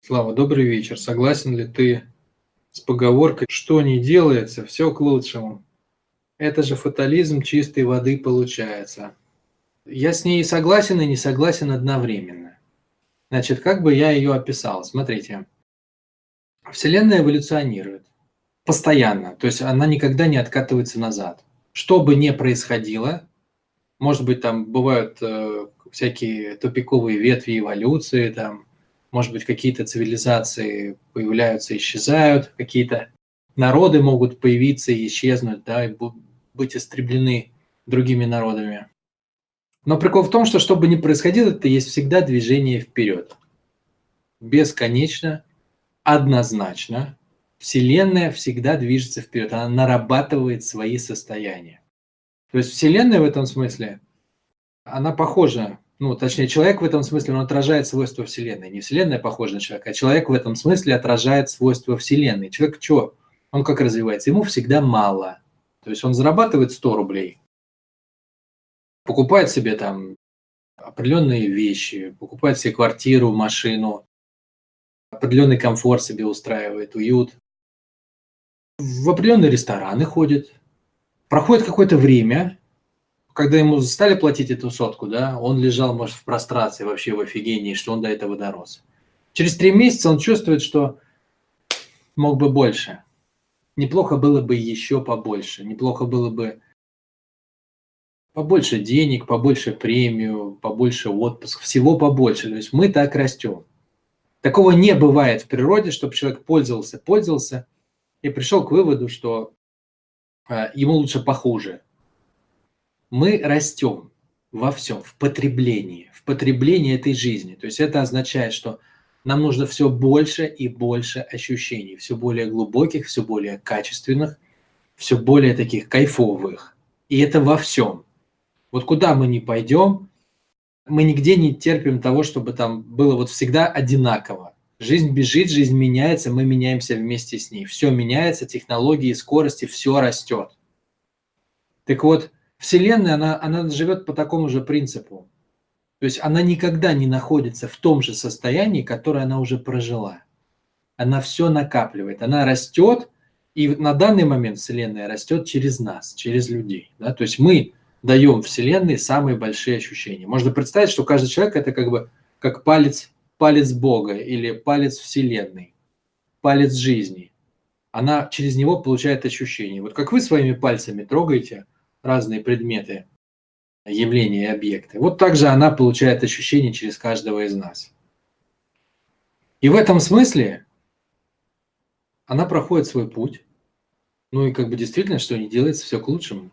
Слава, добрый вечер. Согласен ли ты с поговоркой «что не делается, все к лучшему»? Это же фатализм чистой воды получается. Я с ней согласен и не согласен одновременно. Значит, как бы я ее описал? Смотрите. Вселенная эволюционирует постоянно, то есть она никогда не откатывается назад. Что бы ни происходило, может быть, там бывают э, всякие тупиковые ветви эволюции, там, может быть, какие-то цивилизации появляются, исчезают, какие-то народы могут появиться и исчезнуть, да, и быть истреблены другими народами. Но прикол в том, что что бы ни происходило, это есть всегда движение вперед. Бесконечно, однозначно. Вселенная всегда движется вперед, она нарабатывает свои состояния. То есть Вселенная в этом смысле, она похожа, ну, точнее, человек в этом смысле, он отражает свойства Вселенной. Не Вселенная похожа на человека, а человек в этом смысле отражает свойства Вселенной. Человек что? Он как развивается? Ему всегда мало. То есть он зарабатывает 100 рублей, покупает себе там определенные вещи, покупает себе квартиру, машину, определенный комфорт себе устраивает, уют. В определенные рестораны ходит, Проходит какое-то время, когда ему стали платить эту сотку, да, он лежал, может, в прострации, вообще в офигении, что он до этого дорос. Через три месяца он чувствует, что мог бы больше. Неплохо было бы еще побольше. Неплохо было бы побольше денег, побольше премию, побольше отпуск, всего побольше. То есть мы так растем. Такого не бывает в природе, чтобы человек пользовался, пользовался и пришел к выводу, что а, ему лучше похуже. Мы растем во всем, в потреблении, в потреблении этой жизни. То есть это означает, что нам нужно все больше и больше ощущений, все более глубоких, все более качественных, все более таких кайфовых. И это во всем. Вот куда мы не пойдем, мы нигде не терпим того, чтобы там было вот всегда одинаково. Жизнь бежит, жизнь меняется, мы меняемся вместе с ней. Все меняется, технологии, скорости, все растет. Так вот, Вселенная, она, она живет по такому же принципу. То есть она никогда не находится в том же состоянии, которое она уже прожила. Она все накапливает, она растет, и на данный момент Вселенная растет через нас, через людей. Да? То есть мы даем Вселенной самые большие ощущения. Можно представить, что каждый человек это как бы как палец палец Бога или палец Вселенной, палец жизни. Она через него получает ощущение. Вот как вы своими пальцами трогаете разные предметы, явления и объекты, вот так же она получает ощущение через каждого из нас. И в этом смысле она проходит свой путь, ну и как бы действительно, что не делается, все к лучшему.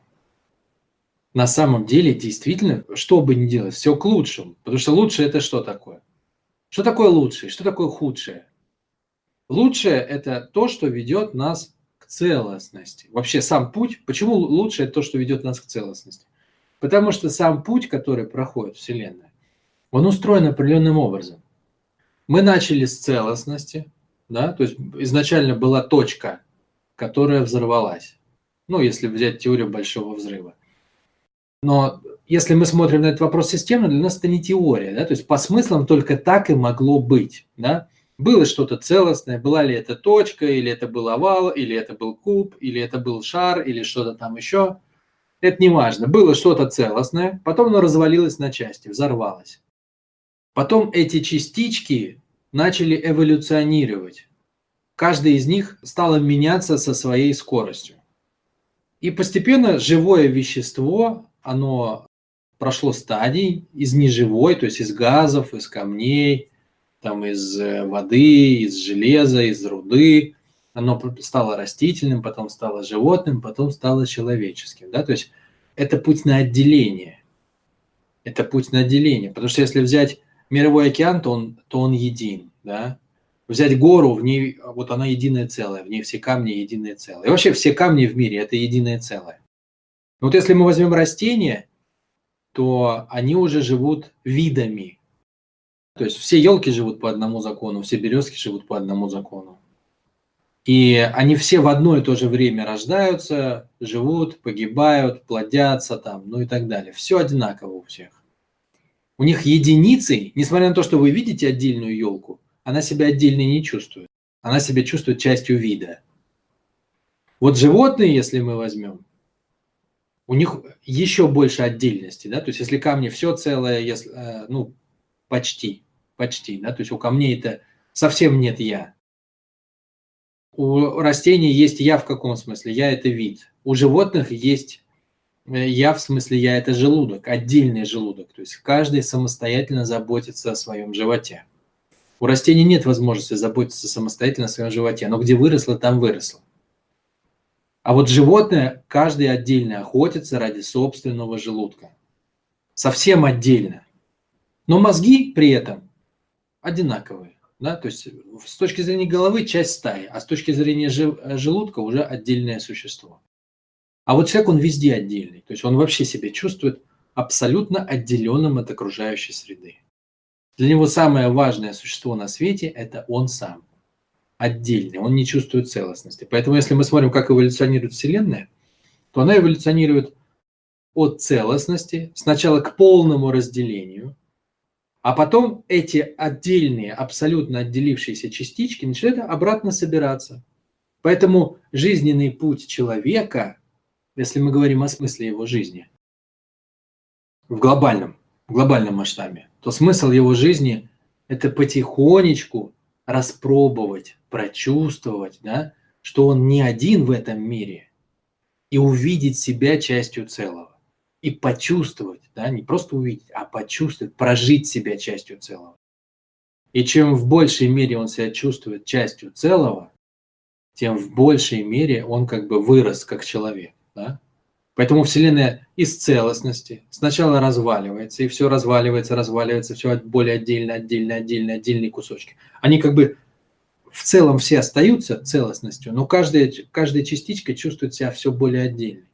На самом деле, действительно, что бы ни делать, все к лучшему. Потому что лучше это что такое? Что такое лучшее? Что такое худшее? Лучшее – это то, что ведет нас целостности. Вообще сам путь, почему это то, что ведет нас к целостности? Потому что сам путь, который проходит Вселенная, он устроен определенным образом. Мы начали с целостности, да, то есть изначально была точка, которая взорвалась. Ну, если взять теорию большого взрыва. Но если мы смотрим на этот вопрос системно, для нас это не теория, да, то есть по смыслам только так и могло быть, да. Было что-то целостное, была ли это точка, или это был овал, или это был куб, или это был шар, или что-то там еще. Это не важно. Было что-то целостное, потом оно развалилось на части, взорвалось. Потом эти частички начали эволюционировать. Каждая из них стала меняться со своей скоростью. И постепенно живое вещество, оно прошло стадий из неживой, то есть из газов, из камней, там из э, воды, из железа, из руды. Оно стало растительным, потом стало животным, потом стало человеческим. Да? То есть это путь на отделение. Это путь на отделение. Потому что если взять мировой океан, то он, то он един. Да? Взять гору, в ней вот она единое целое, в ней все камни единое целое. И вообще все камни в мире – это единое целое. Вот если мы возьмем растения – то они уже живут видами. То есть все елки живут по одному закону, все березки живут по одному закону. И они все в одно и то же время рождаются, живут, погибают, плодятся там, ну и так далее. Все одинаково у всех. У них единицы, несмотря на то, что вы видите отдельную елку, она себя отдельно не чувствует. Она себя чувствует частью вида. Вот животные, если мы возьмем, у них еще больше отдельности, да, то есть если камни все целое, если, э, ну, почти, почти, да, то есть у камней это совсем нет я. У растений есть я в каком смысле? Я – это вид. У животных есть э, я в смысле я – это желудок, отдельный желудок. То есть каждый самостоятельно заботится о своем животе. У растений нет возможности заботиться самостоятельно о своем животе, но где выросло, там выросло. А вот животное, каждый отдельно охотится ради собственного желудка. Совсем отдельно. Но мозги при этом одинаковые. Да? То есть с точки зрения головы часть стаи, а с точки зрения желудка уже отдельное существо. А вот человек, он везде отдельный. То есть он вообще себя чувствует абсолютно отделенным от окружающей среды. Для него самое важное существо на свете – это он сам. Отдельный, он не чувствует целостности. Поэтому если мы смотрим, как эволюционирует Вселенная, то она эволюционирует от целостности сначала к полному разделению – а потом эти отдельные, абсолютно отделившиеся частички начинают обратно собираться. Поэтому жизненный путь человека, если мы говорим о смысле его жизни, в глобальном, в глобальном масштабе, то смысл его жизни – это потихонечку распробовать, прочувствовать, да, что он не один в этом мире, и увидеть себя частью целого и почувствовать, да, не просто увидеть, а почувствовать, прожить себя частью целого. И чем в большей мере он себя чувствует частью целого, тем в большей мере он как бы вырос как человек. Да? Поэтому Вселенная из целостности сначала разваливается, и все разваливается, разваливается, все более отдельно, отдельно, отдельно, отдельные кусочки. Они как бы в целом все остаются целостностью, но каждая, каждая частичка чувствует себя все более отдельной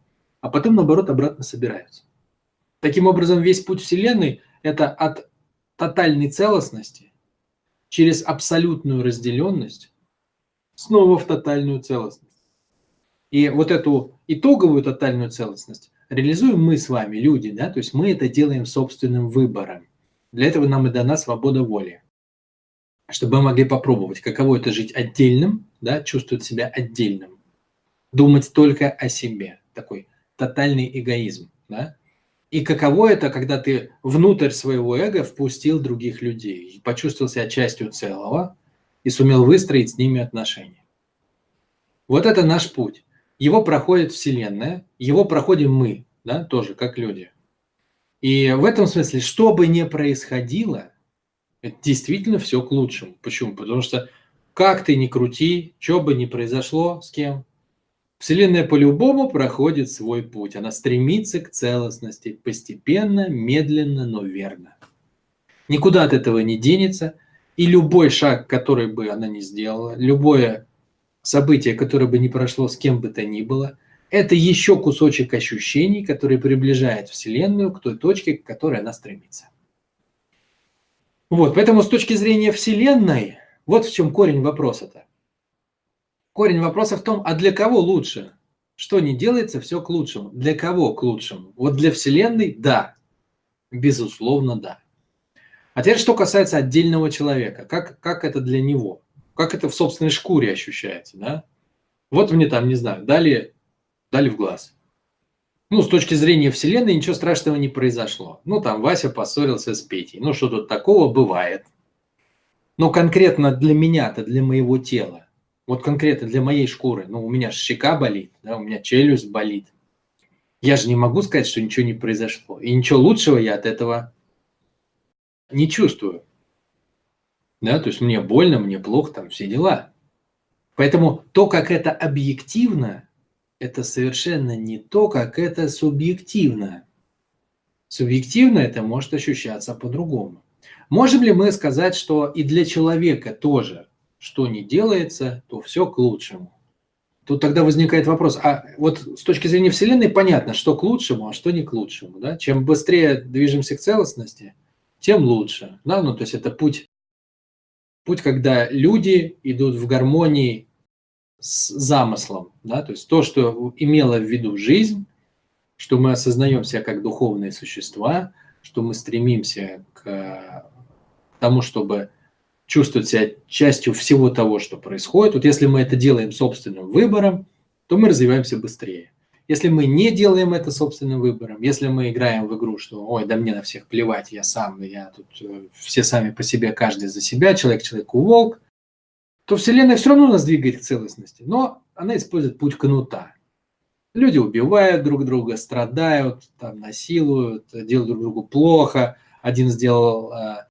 а потом, наоборот, обратно собираются. Таким образом, весь путь Вселенной – это от тотальной целостности через абсолютную разделенность снова в тотальную целостность. И вот эту итоговую тотальную целостность реализуем мы с вами, люди, да, то есть мы это делаем собственным выбором. Для этого нам и дана свобода воли, чтобы мы могли попробовать, каково это жить отдельным, да, чувствовать себя отдельным, думать только о себе, такой тотальный эгоизм. Да? И каково это, когда ты внутрь своего эго впустил других людей, почувствовал себя частью целого и сумел выстроить с ними отношения. Вот это наш путь. Его проходит Вселенная, его проходим мы, да, тоже как люди. И в этом смысле, что бы ни происходило, это действительно все к лучшему. Почему? Потому что как ты ни крути, что бы ни произошло с кем, Вселенная по-любому проходит свой путь. Она стремится к целостности постепенно, медленно, но верно. Никуда от этого не денется. И любой шаг, который бы она не сделала, любое событие, которое бы не прошло с кем бы то ни было, это еще кусочек ощущений, который приближает Вселенную к той точке, к которой она стремится. Вот, поэтому с точки зрения Вселенной, вот в чем корень вопроса-то. Корень вопроса в том, а для кого лучше? Что не делается, все к лучшему. Для кого к лучшему? Вот для Вселенной – да. Безусловно, да. А теперь, что касается отдельного человека. Как, как это для него? Как это в собственной шкуре ощущается, да? Вот мне там, не знаю, дали, дали в глаз. Ну, с точки зрения Вселенной ничего страшного не произошло. Ну, там Вася поссорился с Петей. Ну, что тут такого бывает. Но конкретно для меня-то, для моего тела, вот конкретно для моей шкуры, ну, у меня щека болит, да, у меня челюсть болит. Я же не могу сказать, что ничего не произошло. И ничего лучшего я от этого не чувствую. Да, то есть мне больно, мне плохо, там все дела. Поэтому то, как это объективно, это совершенно не то, как это субъективно. Субъективно это может ощущаться по-другому. Можем ли мы сказать, что и для человека тоже что не делается, то все к лучшему. Тут тогда возникает вопрос, а вот с точки зрения Вселенной понятно, что к лучшему, а что не к лучшему. Да? Чем быстрее движемся к целостности, тем лучше. Да? Ну, то есть это путь, путь, когда люди идут в гармонии с замыслом. Да? То есть то, что имела в виду жизнь, что мы осознаем себя как духовные существа, что мы стремимся к тому, чтобы чувствовать себя частью всего того, что происходит. Вот если мы это делаем собственным выбором, то мы развиваемся быстрее. Если мы не делаем это собственным выбором, если мы играем в игру, что ой, да мне на всех плевать, я сам, я тут э, все сами по себе, каждый за себя, человек человеку волк, то Вселенная все равно нас двигает к целостности, но она использует путь кнута. Люди убивают друг друга, страдают, там, насилуют, делают друг другу плохо. Один сделал э,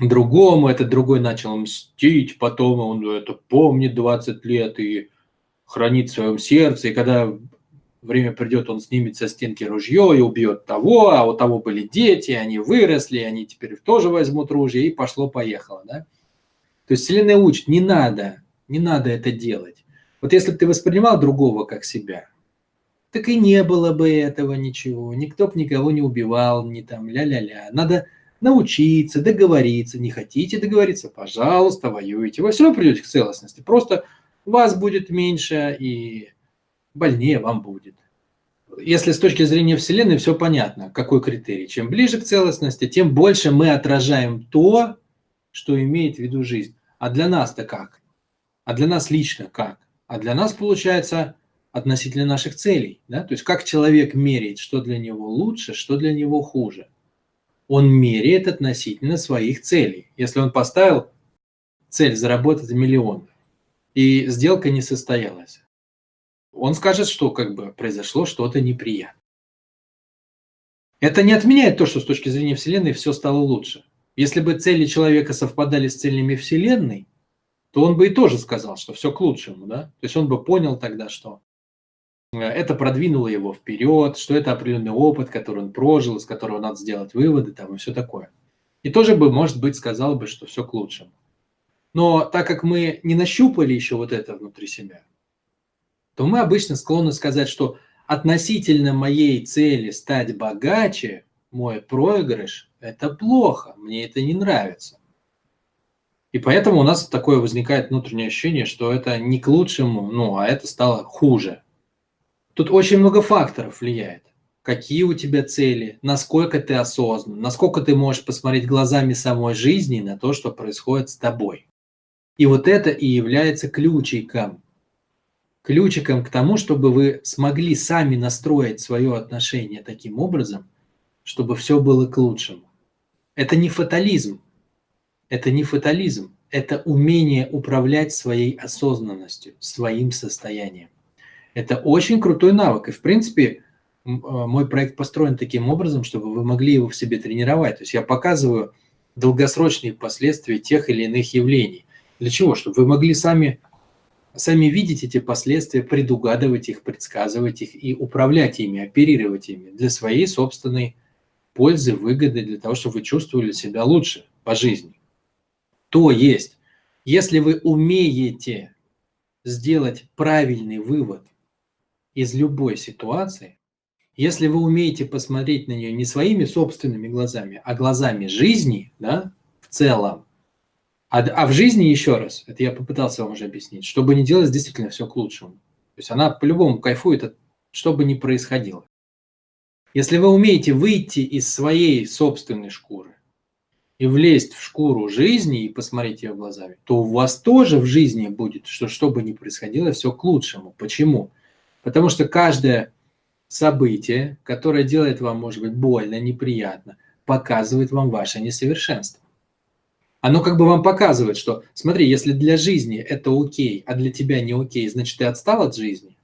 другому, этот другой начал мстить, потом он это помнит 20 лет и хранит в своем сердце, и когда время придет, он снимет со стенки ружье и убьет того, а у того были дети, они выросли, они теперь тоже возьмут ружье, и пошло-поехало, да? То есть Вселенная учит, не надо, не надо это делать. Вот если бы ты воспринимал другого как себя, так и не было бы этого ничего, никто бы никого не убивал, не там ля-ля-ля. Надо научиться, договориться. Не хотите договориться, пожалуйста, воюйте. Вы все равно придете к целостности. Просто вас будет меньше и больнее вам будет. Если с точки зрения Вселенной все понятно, какой критерий. Чем ближе к целостности, тем больше мы отражаем то, что имеет в виду жизнь. А для нас-то как? А для нас лично как? А для нас получается относительно наших целей. Да? То есть как человек меряет, что для него лучше, что для него хуже. Он меряет относительно своих целей. Если он поставил цель заработать миллион, и сделка не состоялась, он скажет, что как бы произошло что-то неприятное. Это не отменяет то, что с точки зрения Вселенной все стало лучше. Если бы цели человека совпадали с целями Вселенной, то он бы и тоже сказал, что все к лучшему, да? То есть он бы понял тогда, что это продвинуло его вперед, что это определенный опыт, который он прожил, из которого надо сделать выводы там и все такое. И тоже бы, может быть, сказал бы, что все к лучшему. Но так как мы не нащупали еще вот это внутри себя, то мы обычно склонны сказать, что относительно моей цели стать богаче, мой проигрыш – это плохо, мне это не нравится. И поэтому у нас такое возникает внутреннее ощущение, что это не к лучшему, ну, а это стало хуже. Тут очень много факторов влияет. Какие у тебя цели, насколько ты осознан, насколько ты можешь посмотреть глазами самой жизни на то, что происходит с тобой. И вот это и является ключиком. Ключиком к тому, чтобы вы смогли сами настроить свое отношение таким образом, чтобы все было к лучшему. Это не фатализм. Это не фатализм. Это умение управлять своей осознанностью, своим состоянием. Это очень крутой навык. И, в принципе, э, мой проект построен таким образом, чтобы вы могли его в себе тренировать. То есть я показываю долгосрочные последствия тех или иных явлений. Для чего? Чтобы вы могли сами, сами видеть эти последствия, предугадывать их, предсказывать их и управлять ими, оперировать ими для своей собственной пользы, выгоды, для того, чтобы вы чувствовали себя лучше по жизни. То есть, если вы умеете сделать правильный вывод из любой ситуации, если вы умеете посмотреть на нее не своими собственными глазами, а глазами жизни, да, в целом, а, а в жизни еще раз, это я попытался вам уже объяснить, чтобы не делать действительно все к лучшему. То есть она по-любому кайфует, от, что бы ни происходило. Если вы умеете выйти из своей собственной шкуры и влезть в шкуру жизни и посмотреть ее глазами, то у вас тоже в жизни будет, что что бы ни происходило, все к лучшему. Почему? Потому что каждое событие, которое делает вам, может быть, больно, неприятно, показывает вам ваше несовершенство. Оно как бы вам показывает, что, смотри, если для жизни это окей, а для тебя не окей, значит, ты отстал от жизни.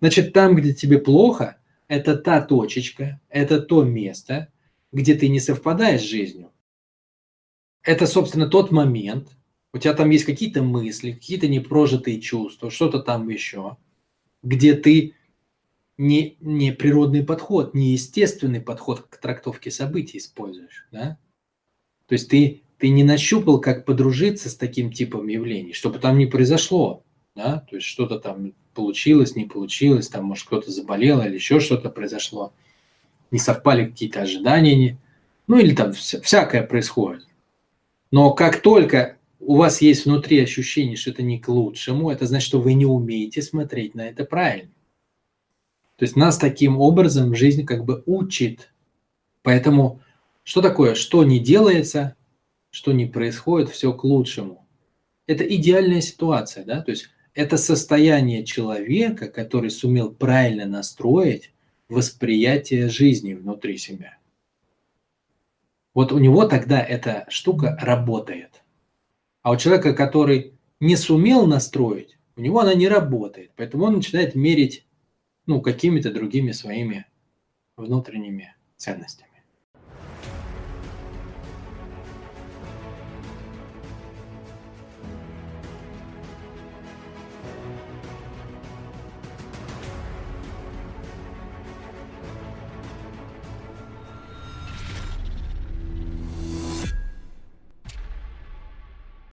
Значит, там, где тебе плохо, это та точечка, это то место, где ты не совпадаешь с жизнью. Это, собственно, тот момент, у тебя там есть какие-то мысли, какие-то непрожитые чувства, что-то там еще, где ты не, не природный подход, не естественный подход к трактовке событий используешь. Да? То есть ты, ты не нащупал, как подружиться с таким типом явлений, чтобы там не произошло. Да? То есть что-то там получилось, не получилось, там, может, кто-то заболел или еще что-то произошло, не совпали какие-то ожидания, не... ну или там вся, всякое происходит. Но как только у вас есть внутри ощущение, что это не к лучшему, это значит, что вы не умеете смотреть на это правильно. То есть нас таким образом жизнь как бы учит. Поэтому что такое, что не делается, что не происходит, все к лучшему. Это идеальная ситуация, да, то есть это состояние человека, который сумел правильно настроить восприятие жизни внутри себя. Вот у него тогда эта штука работает. А у человека, который не сумел настроить, у него она не работает. Поэтому он начинает мерить ну, какими-то другими своими внутренними ценностями.